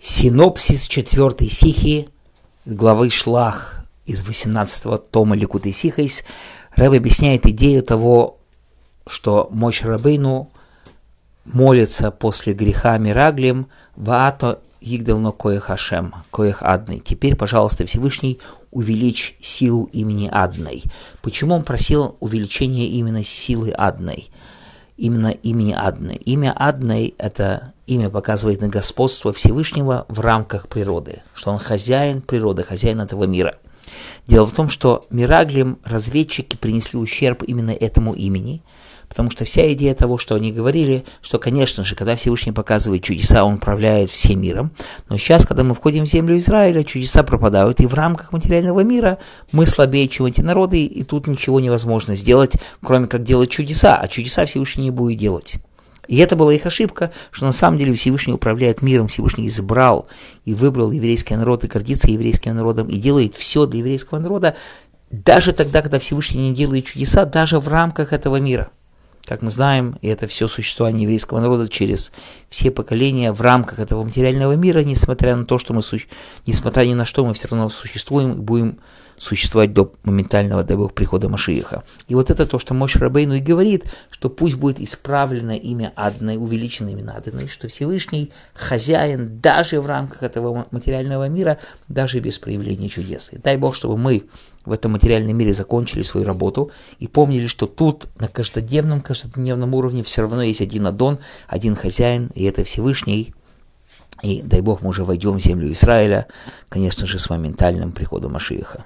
Синопсис четвертой сихи главы Шлах из 18-го тома Ликуты Сихайс Рэб объясняет идею того, что мощь Рабейну молится после греха Мираглем Ваато Игдално Коэх Ашем, Коэх Адный. Теперь, пожалуйста, Всевышний, увеличь силу имени Адной. Почему он просил увеличения именно силы Адной? Именно имени Адной. Имя Адной – это имя показывает на господство Всевышнего в рамках природы, что он хозяин природы, хозяин этого мира. Дело в том, что Мираглим разведчики принесли ущерб именно этому имени – Потому что вся идея того, что они говорили, что, конечно же, когда Всевышний показывает чудеса, он управляет всем миром. Но сейчас, когда мы входим в землю Израиля, чудеса пропадают. И в рамках материального мира мы слабее, чем эти народы, и тут ничего невозможно сделать, кроме как делать чудеса. А чудеса Всевышний не будет делать. И это была их ошибка, что на самом деле Всевышний управляет миром, Всевышний избрал и выбрал еврейский народ и гордится еврейским народом и делает все для еврейского народа, даже тогда, когда Всевышний не делает чудеса, даже в рамках этого мира – как мы знаем, и это все существование еврейского народа через все поколения в рамках этого материального мира, несмотря на то, что мы, несмотря ни на что, мы все равно существуем и будем существовать до моментального, дай Бог, прихода Машииха. И вот это то, что Мош Рабейну и говорит, что пусть будет исправлено имя Адной, увеличено имя Адной, что Всевышний хозяин даже в рамках этого материального мира, даже без проявления чудес. И дай Бог, чтобы мы в этом материальном мире закончили свою работу и помнили, что тут на каждодневном, каждодневном уровне все равно есть один Адон, один хозяин, и это Всевышний, и дай Бог, мы уже войдем в землю Израиля, конечно же, с моментальным приходом Машииха.